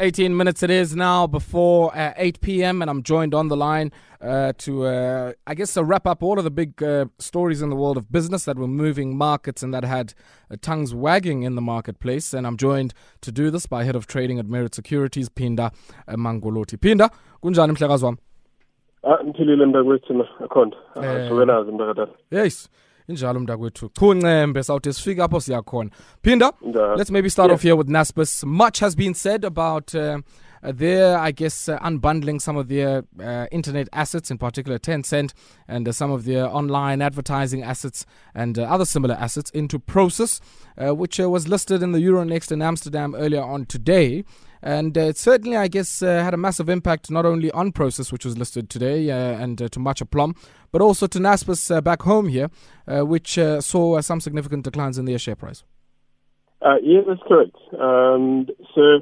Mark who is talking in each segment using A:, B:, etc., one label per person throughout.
A: 18 minutes it is now before uh, 8 p.m. and I'm joined on the line uh, to, uh, I guess, uh, wrap up all of the big uh, stories in the world of business that were moving markets and that had uh, tongues wagging in the marketplace. And I'm joined to do this by Head of Trading at Merit Securities, Phinda uh, Magolothi. Phinda, kunjani mhlekazi wami?
B: Ah ngiphilile mntakwethu akhonda.
A: Eh.
B: Sowenazi mntakatata.
A: Yes. Injalo mntakwethu. Chuncembe sawuthi sifike apho siyakhona. Phinda,
B: Njalo.
A: Let's maybe start
B: Yeah.
A: off here with Naspers. Much has been said about uh, uh, their, I guess, uh, unbundling some of their uh, internet assets, in particular Tencent, and uh, some of their online advertising assets and uh, other similar assets into Prosus, uh, which uh, was listed in the Euronext in Amsterdam earlier on today. And uh, certainly, I guess, uh, had a massive impact not only on Prosus, which was listed today, uh, and uh, to much aplomb, but also to Naspers uh, back home here, which saw some significant declines in their share price.
B: Yeah, that's correct. Um, so,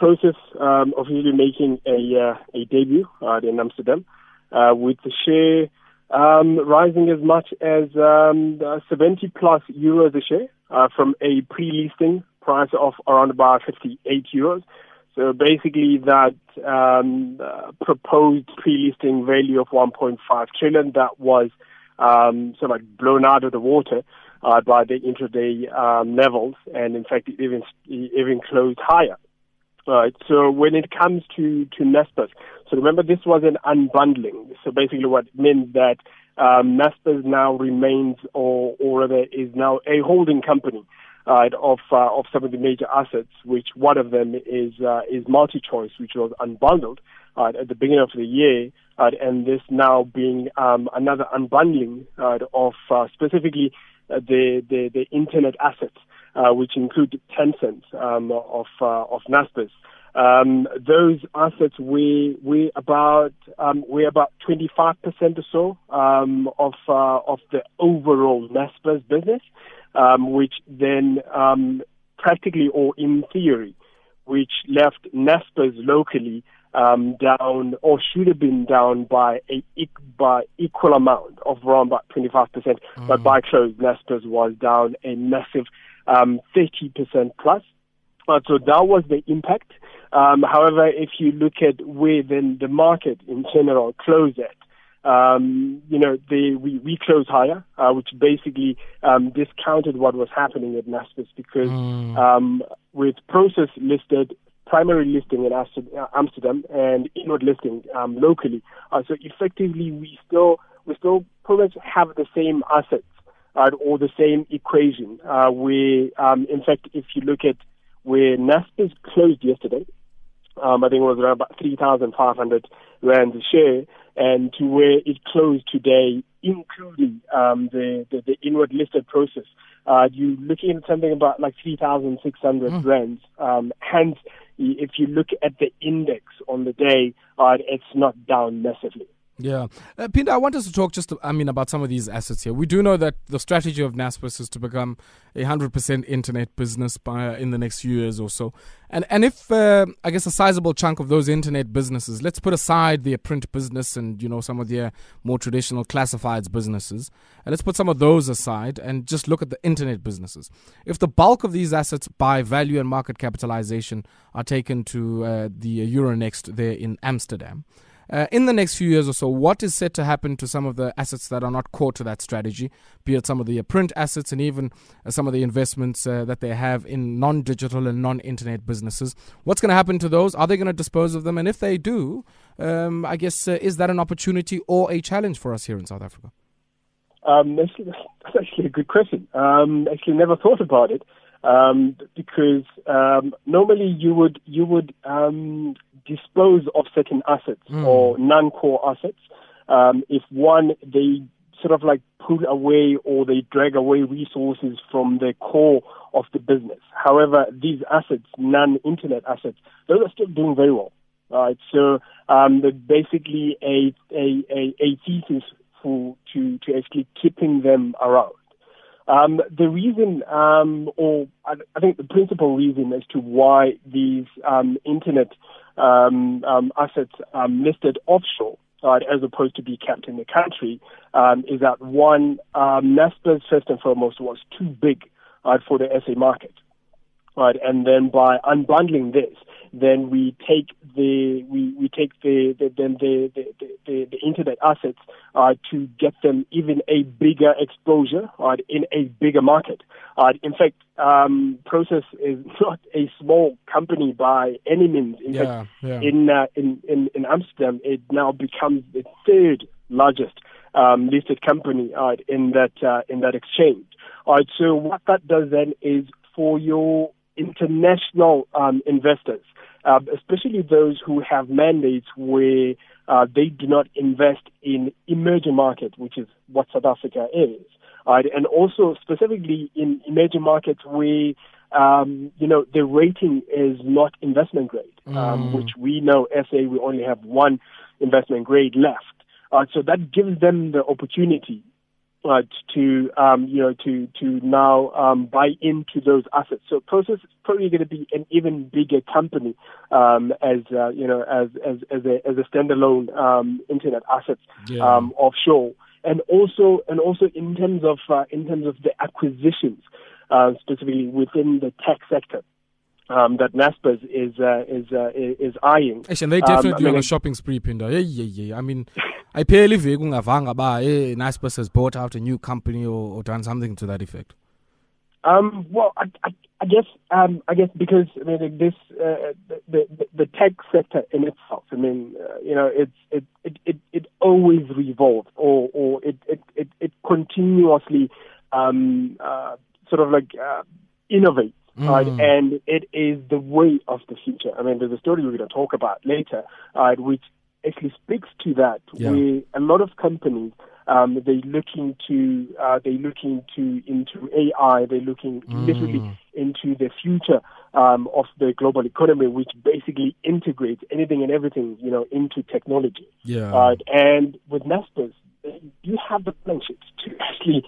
B: Prosus um, making a a debut in Amsterdam, with the share um, rising as much as um, uh, 70 plus euros a share uh, from a pre-listing price of around about 58 euros. So basically, that um, uh, proposed pre-listing value of 1.5 trillion that was um, sort of like blown out of the water uh, by the intraday um, levels, and in fact, it even it even closed higher. Right. So when it comes to to Naspers, so remember this was an unbundling. So basically, what it meant that um, Naspers now remains, or or rather, is now a holding company of uh, of some of the major assets. Which one of them is uh, is MultiChoice, which was unbundled uh, at the beginning of the year, and this now being um, another unbundling of specifically the, the the internet assets, which include Tencent um, of of Naspers. Um, those assets we we about um, we're about 25 percent or so um, of uh, of the overall Naspers business, um, which then um, practically or in theory, which left Naspers locally um, down or should have been down by a by equal amount of around about 25 percent, but by close Naspers was down a massive um, 30 percent plus. Uh, so that was the impact. Um, however, if you look at where then the market in general closed at, um, you know, they, we, we closed higher, uh, which basically um, discounted what was happening at Naspers because um, with Prosus listed, primary listing in Amster- Amsterdam and inward listing um, locally, uh, so effectively we still we still pretty much have the same assets uh, or the same equation. Uh, where, um, in fact, if you look at where Naspers closed yesterday, um, I think it was around about 3,500 rand a share, and to where it closed today, including um, the, the, the inward listed Prosus, uh, you're looking at something about like 3,600 rands. Um, hence, if you look at the index on the day, uh, it's not down massively.
A: Yeah. Uh, Phinda, I want us to talk just, I mean, about some of these assets here. We do know that the strategy of Naspers is to become a 100% internet business by in the next few years or so. And and if, uh, I guess, a sizable chunk of those internet businesses, let's put aside their print business and, you know, some of their more traditional classifieds businesses, and let's put some of those aside and just look at the internet businesses. If the bulk of these assets by value and market capitalization are taken to uh, the Euronext there in Amsterdam, uh, in the next few years or so, what is set to happen to some of the assets that are not core to that strategy, be it some of the uh, print assets and even uh, some of the investments uh, that they have in non digital and non internet businesses? What's going to happen to those? Are they going to dispose of them? And if they do, um, I guess, uh, is that an opportunity or a challenge for us here in South Africa?
B: Um, that's, that's actually a good question. Um, actually, never thought about it um, because um, normally you would you would um, dispose of certain assets or non-core assets um, if one they sort of like pull away or they drag away resources from the core of the business. However, these assets, non-internet assets, those are still doing very well. Right, so um, basically a, a, a, a thesis for to, to actually keeping them around. Um, the reason, um, or I, I think the principal reason as to why these um, internet um, um, assets are listed offshore uh, as opposed to be kept in the country um, is that one, um, Naspers first and foremost was too big uh, for the SA market. Right? And then by unbundling this, then we take the we, we take the, the then the, the, the, the internet assets uh, to get them even a bigger exposure uh, in a bigger market. Uh, in fact, um, Prosus is not a small company by any means. In
A: Yeah,
B: fact,
A: yeah.
B: in, uh, in in in Amsterdam, it now becomes the third largest um, listed company uh, in that uh, in that exchange. All right, so what that does then is for your international um, investors, uh, especially those who have mandates where uh, they do not invest in emerging markets, which is what South Africa is, right, and also specifically in emerging markets where um, you know the rating is not investment grade, um, which we know SA we only have one investment grade left. Uh, so that gives them the opportunity uh, to um, you know to to now um, buy into those assets. So Prosus is probably going to be an even bigger company um, as uh, you know as as as a as a standalone um, internet asset
A: Yeah.
B: um, offshore, and also and also in terms of uh, in terms of the acquisitions, uh, specifically within the tech sector. Um, that Naspers is uh, is uh, is eyeing.
A: And they
B: Um,
A: definitely
B: I
A: on
B: mean,
A: a shopping spree, Phinda. Yeah, yeah, yeah. I mean, I barely veki ungavanga ba hey, Naspers has bought out a new company or, or done something to that effect.
B: Um, well, I, I, I guess um, I guess because I mean this uh, the, the the tech sector in itself. I mean, uh, you know, it's it it it, it always revolves or or it it it, it continuously um, uh, sort of like uh, innovates. Right,
A: Mm.
B: and it is the way of the future. I mean, there's a story we're going to talk about later, uh, which actually speaks to that.
A: Yeah.
B: Where a lot of companies um, they're looking to uh, they're looking to into AI. They're looking literally
A: Mm.
B: into the future um, of the global economy, which basically integrates anything and everything you know into technology.
A: Yeah.
B: Uh, and with Naspers, you have the balance to actually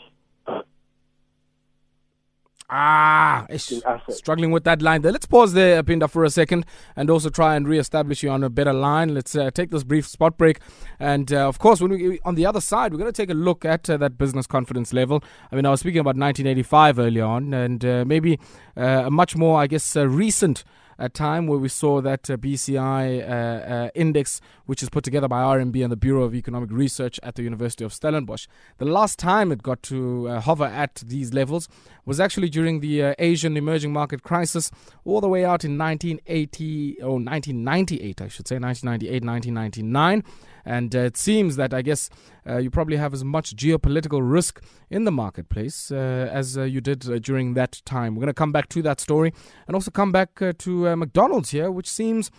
A: Ah, ish,
B: in assets.
A: struggling with that line there. Let's pause there, Phinda, for a second and also try and re-establish you on a better line. Let's uh, take this brief spot break. And, uh, of course, when we on the other side, we're going to take a look at uh, that business confidence level. I mean, I was speaking about 1985 earlier on and uh, maybe uh, a much more, I guess, uh, recent a time where we saw that uh, BCI uh, uh, index, which is put together by RMB and the Bureau of Economic Research at the University of Stellenbosch. The last time it got to uh, hover at these levels was actually during the uh, Asian emerging market crisis, all the way out in 1980 or 1998, I should say, 1998, 1999. And uh, it seems that I guess uh, you probably have as much geopolitical risk in the marketplace uh, as uh, you did uh, during that time. We're going to come back to that story and also come back to McDonald's here, which seems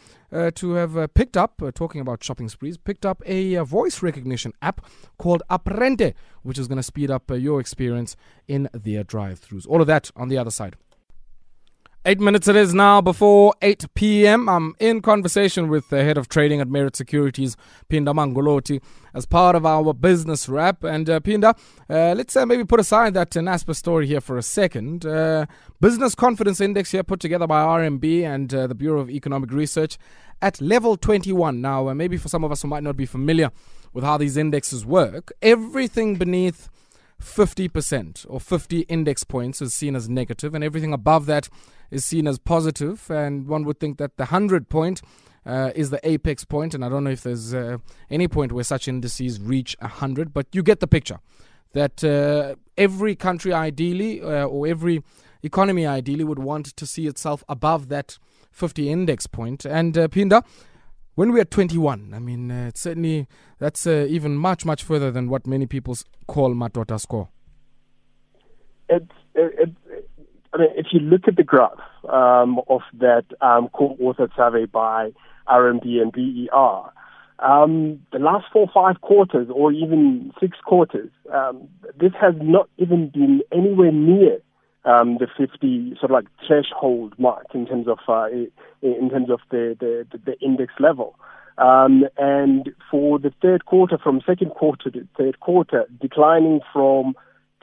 A: to have picked up, talking about shopping sprees, picked up a voice recognition app called Apprente, which is going to speed up your experience in their drive throughs. All of that on the other side. Eight minutes it is now before 8 p.m. I'm in conversation with the head of trading at Merit Securities, Phinda Magolothi, as part of our business wrap. And uh, Phinda, uh, let's uh, maybe put aside that uh, Naspers story here for a second. Uh, business confidence index here put together by RMB and uh, the Bureau of Economic Research at level 21. Now, uh, maybe for some of us who might not be familiar with how these indexes work, everything beneath 50% or 50 index points is seen as negative, and everything above that is seen as positive. And one would think that the 100 point uh, is the apex point, and I don't know if there's uh, any point where such indices reach 100, but you get the picture that uh, every country ideally uh, or every economy ideally would want to see itself above that 50 index point. And uh, Phinda, when we're 21, I mean, uh, certainly that's uh, even much, much further than what many people call Matota score.
B: it's it, it, I mean, if you look at the graph um, of that um, co-authored survey by RMB and BER, um, the last four, five quarters, or even six quarters, um, this has not even been anywhere near um, the 50 sort of like threshold mark in terms of uh, in terms of the, the, the index level. Um, and for the third quarter, from second quarter to third quarter, declining from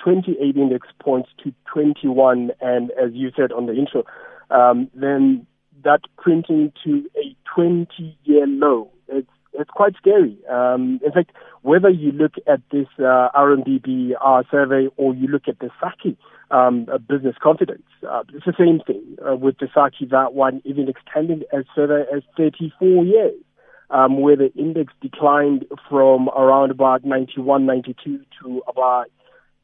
B: 28 index points to 21, and as you said on the intro, um, then that printing to a 20-year low. It's it's quite scary. Um, in fact, whether you look at this uh, RMBB uh, survey or you look at the SACCI um, uh, business confidence, uh, it's the same thing uh, with the SACCI, that one even extending as further as 34 years. Um, where the index declined from around about 91, 92 to about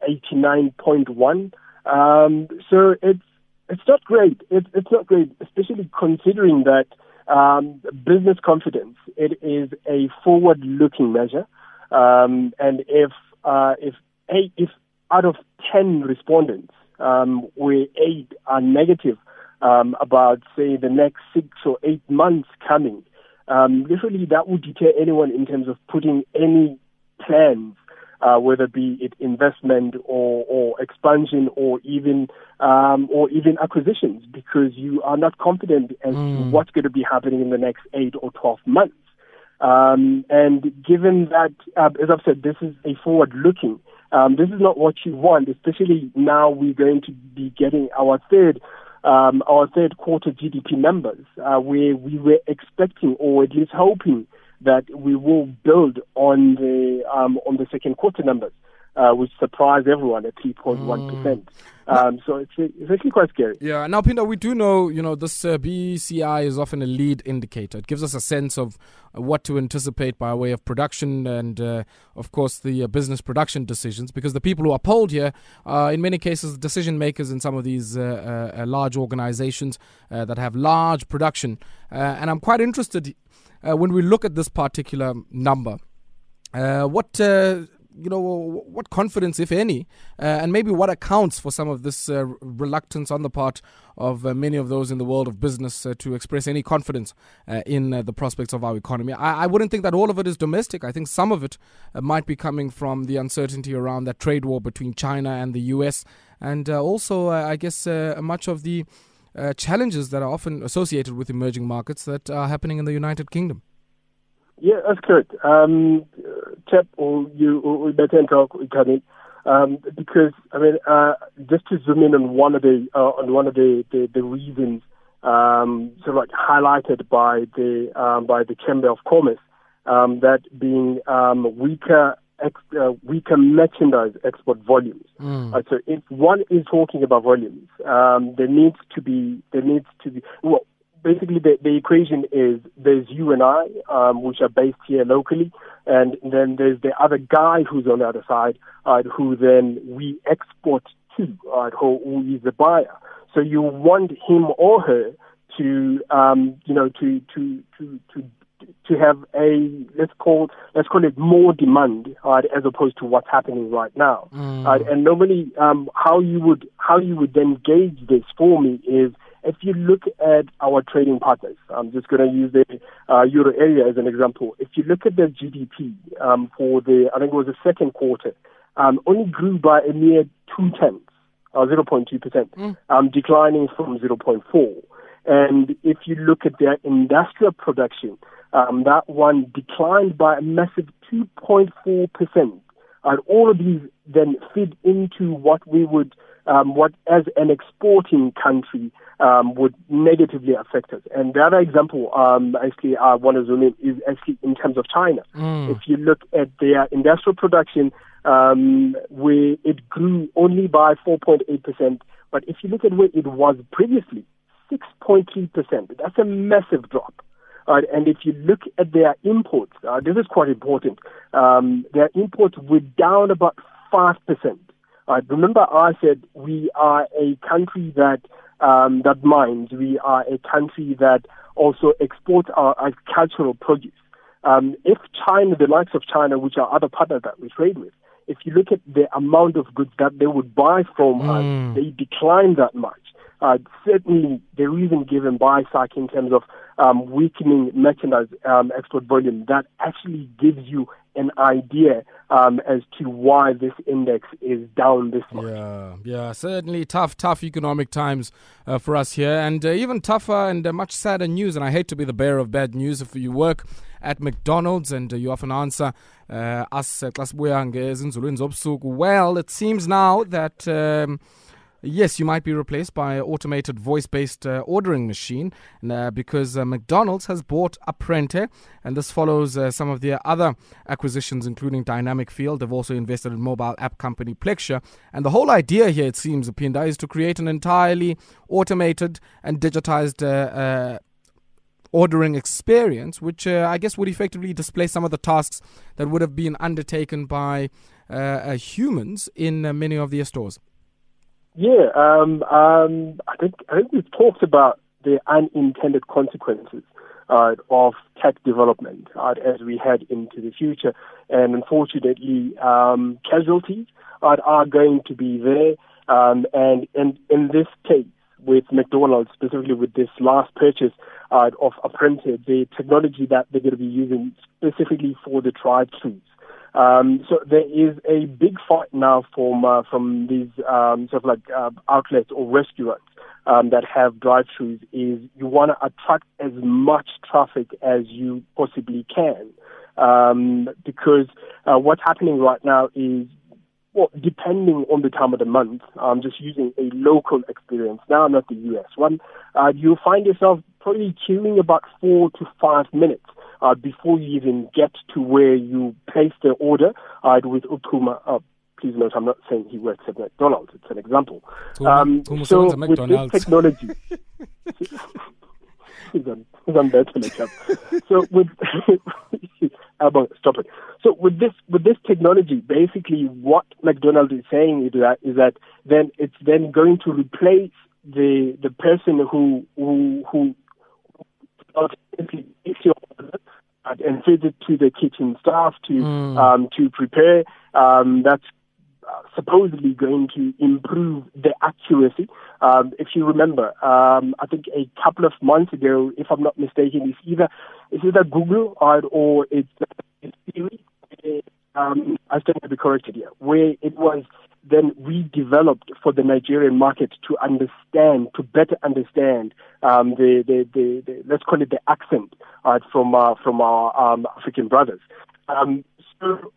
B: 89.1. Um, so it's it's not great. It's it's not great, especially considering that um, business confidence it is a forward-looking measure, um, and if uh, if eight, if out of ten respondents, um, where eight are negative um, about say the next six or eight months coming, um, literally that would deter anyone in terms of putting any plans uh, whether it be it investment or, or expansion or even um, or even acquisitions, because you are not confident as mm. to what's going to be happening in the next eight or twelve months. Um, and given that, uh, as I've said, this is a forward-looking. Um, this is not what you want, especially now we're going to be getting our third um, our third quarter GDP numbers, uh, where we were expecting or at least hoping that we will build on the um, on the second quarter numbers, uh, which surprised everyone at 3.1 percent. Mm. Um, so it's, it's actually quite scary.
A: Yeah. Now, Phinda, we do know, you know, this uh, BCI is often a lead indicator. It gives us a sense of uh, what to anticipate by way of production and, uh, of course, the uh, business production decisions. Because the people who are polled here are, in many cases, decision makers in some of these uh, uh, large organizations that have large production. and I'm quite interested uh, when we look at this particular number, uh, what uh, you know, what confidence, if any, uh, and maybe what accounts for some of this uh, reluctance on the part of uh, many of those in the world of business to express any confidence in the prospects of our economy. I, I, wouldn't think that all of it is domestic. I think some of it might be coming from the uncertainty around that trade war between China and the U.S., and also, I guess, much of the uh, challenges that are often associated with emerging markets that are happening in the United Kingdom.
B: Yeah, that's correct. Um, Chep, or you, or we better talk, Kani, um, because I mean, uh, just to zoom in on one of the uh, on one of the the, the reasons, um, sort of like highlighted by the um, by the Chamber of Commerce, um, that being um, weaker ex, uh, weaker merchandise export volumes. Mm. Uh, so if one is talking about volumes, um, there needs to be there needs to be well. Basically, the, the equation is there's you and I, um, which are based here locally, and then there's the other guy who's on the other side, uh, who then we export to, uh, who, who is the buyer. So you want him or her to, um, you know, to to to to to have a let's call let's call it more demand right, as opposed to what's happening right now. Mm. Right? And normally, um, how you would how you would then gauge this for me is if you look at our trading partners. I'm just going to use the uh, euro area as an example. If you look at the GDP um, for the I think it was the second quarter, um, only grew by a mere two tenths, uh, 0.2 percent, mm. um, declining from 0.4. And if you look at their industrial production, um, that one declined by a massive 2.4%. And all of these then feed into what we would, um, what as an exporting country um, would negatively affect us. And the other example, um, actually, I want to zoom in is actually in terms of China. Mm. If you look at their industrial production, um, where it grew only by 4.8%, but if you look at where it was previously, 6.3%, that's a massive drop. Uh, and if you look at their imports, uh, this is quite important. Um, their imports were down about 5%. Uh, remember, I said we are a country that um, that mines. We are a country that also exports our agricultural produce. Um, if China, the likes of China, which are other partners that we trade with, if you look at the amount of goods that they would buy from mm. us, they decline that much. Uh, certainly, the reason given by SAC in terms of um, weakening merchandise um, export volume, that actually gives you an idea um, as to why this index is down this much.
A: Yeah, yeah, certainly tough, tough economic times uh, for us here, and uh, even tougher and uh, much sadder news. And I hate to be the bearer of bad news if you work at McDonald's and uh, you often answer uh, us uh, Well, it seems now that. Um, yes, you might be replaced by an automated voice based uh, ordering machine uh, because uh, McDonald's has bought Apprente, and this follows uh, some of their other acquisitions, including Dynamic Yield. They've also invested in mobile app company Plexure. And the whole idea here, it seems, Phinda, is to create an entirely automated and digitized uh, uh, ordering experience, which uh, I guess would effectively display some of the tasks that would have been undertaken by uh, uh, humans in many of their stores.
B: Yeah, um, um, I think I think we've talked about the unintended consequences uh, of tech development uh, as we head into the future, and unfortunately, um, casualties are going to be there. Um, and in in this case, with McDonald's, specifically with this last purchase uh, of Apprente, the technology that they're going to be using specifically for the drive-throughs. Um, so there is a big fight now from uh, from these um, sort of like uh, outlets or restaurants um, that have drive-throughs. Is you want to attract as much traffic as you possibly can, um, because uh, what's happening right now is well, depending on the time of the month, I'm just using a local experience now, not the US one. Uh, you'll find yourself probably queuing about four to five minutes uh, before you even get to where you place the order uh, with Ukuma. Uh, please note, I'm not saying he works at McDonald's. It's an example. Um, so with this technology, he's on, he's on So with stop it. So with this with this technology, basically what McDonald's is saying is that is that then it's then going to replace the the person who who who and feeds it to the kitchen staff to mm. um, to prepare. Um, that's supposedly going to improve the accuracy. Um, if you remember, um, I think a couple of months ago, if I'm not mistaken, it's either it's either Google or, or it's, it's Siri. Um, I stand to be corrected here, where it was then redeveloped for the Nigerian market to understand, to better understand um, the, the, the, the, let's call it the accent uh, from uh, from our um, African brothers. Um, so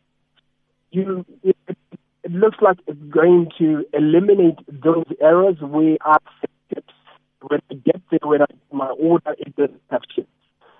B: you, it, it looks like it's going to eliminate those errors where I tips when I get there when I my order it doesn't have chips.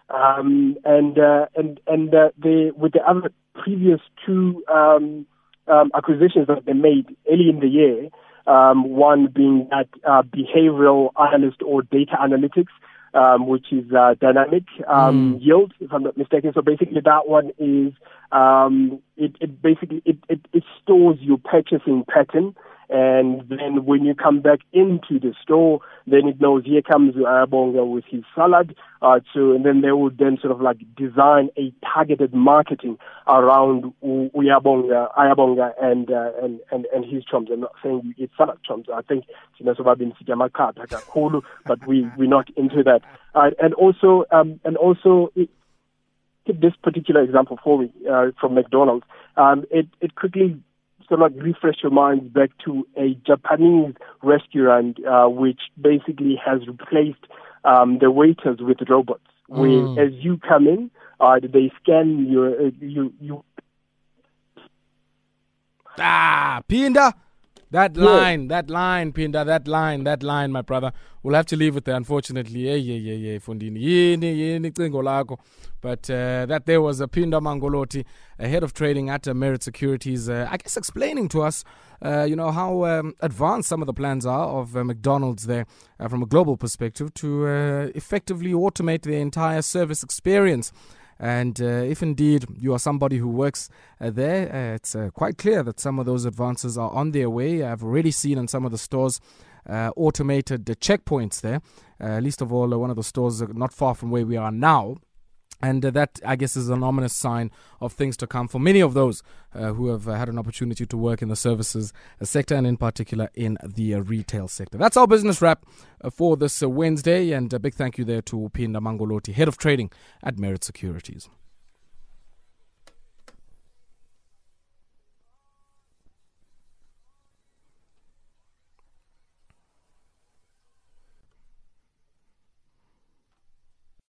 B: Um, and uh, and and uh, the with the other previous two um, um, acquisitions that they made early in the year, um, one being that uh, behavioral analyst or data analytics, um, which is uh, dynamic um, mm. yield, if I'm not mistaken. So basically, that one is um, it, it basically it, it, it stores your purchasing pattern and then when you come back into the store, then it knows here comes Ayabonga with his salad. Uh, so, and then they would then sort of like design a targeted marketing around Uyabonga, Ayabonga and, uh, and, and, and his chums. I'm not saying you eat salad chums. I think, you know, but we, we're not into that. Uh, and also, um, and also, it, this particular example for me uh, from McDonald's, um, it, it quickly sort of refresh your minds back to a Japanese restaurant uh, which basically has replaced um, the waiters with robots. Where mm. as you come in, uh, they scan your uh, you you.
A: Ah, Phinda. That line, yeah. that line, Phinda, that line, that line, my brother. We'll have to leave it there, unfortunately. Yeah, yeah, yeah, yeah, Fundini. Yini, yini, cingo lako. But uh, that there was a Phinda Magolothi, a head of trading at uh, Merit Securities, uh, I guess explaining to us, uh, you know, how um, advanced some of the plans are of uh, McDonald's there uh, from a global perspective to effectively automate the entire service experience. And uh, if indeed you are somebody who works uh, there, uh, it's uh, quite clear that some of those advances are on their way. I've already seen in some of the stores uh, automated checkpoints there, uh, least of all, one of the stores not far from where we are now. And uh, that, I guess, is an ominous sign of things to come for many of those uh, who have uh, had an opportunity to work in the services sector and, in particular, in the retail sector. That's our business wrap for this Wednesday. And a big thank you there to Phinda Magolothi, Head of Trading at Merit Securities.